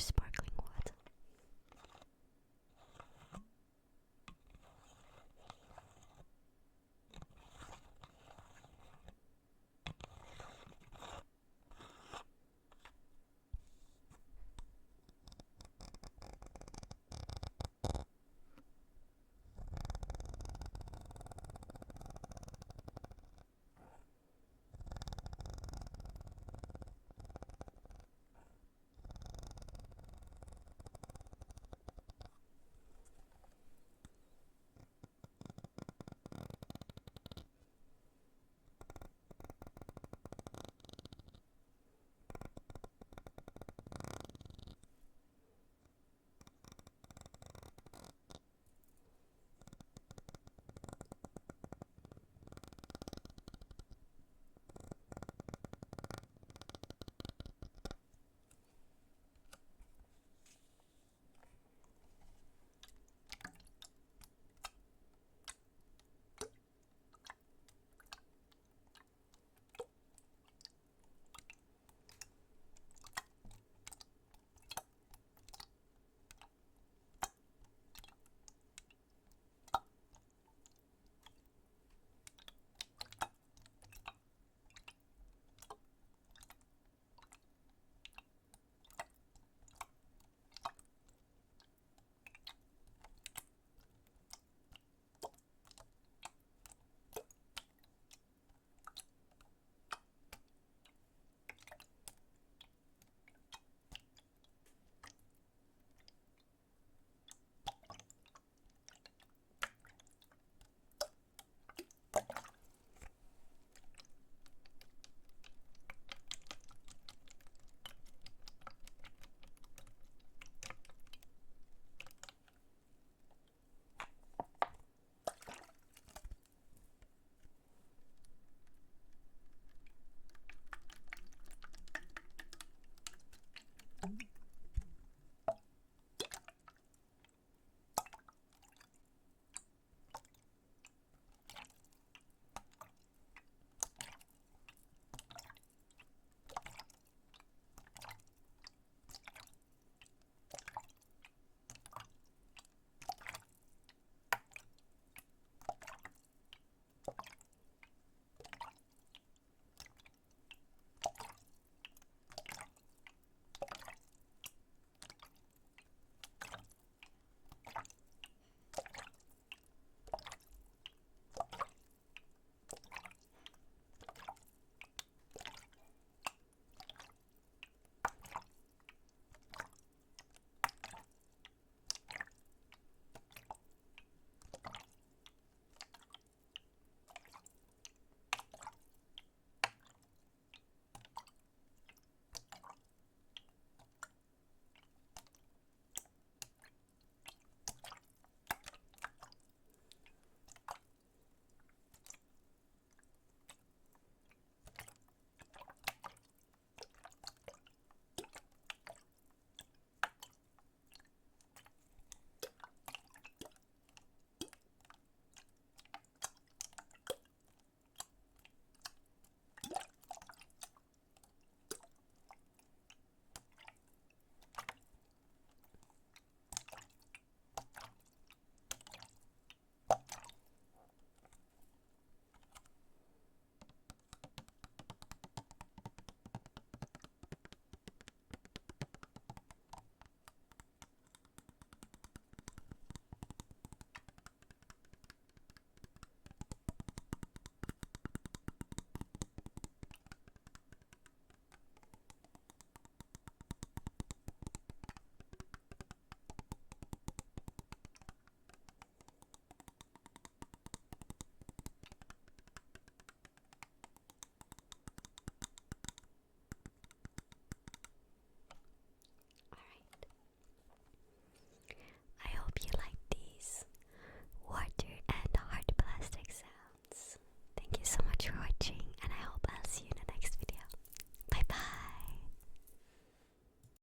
spark.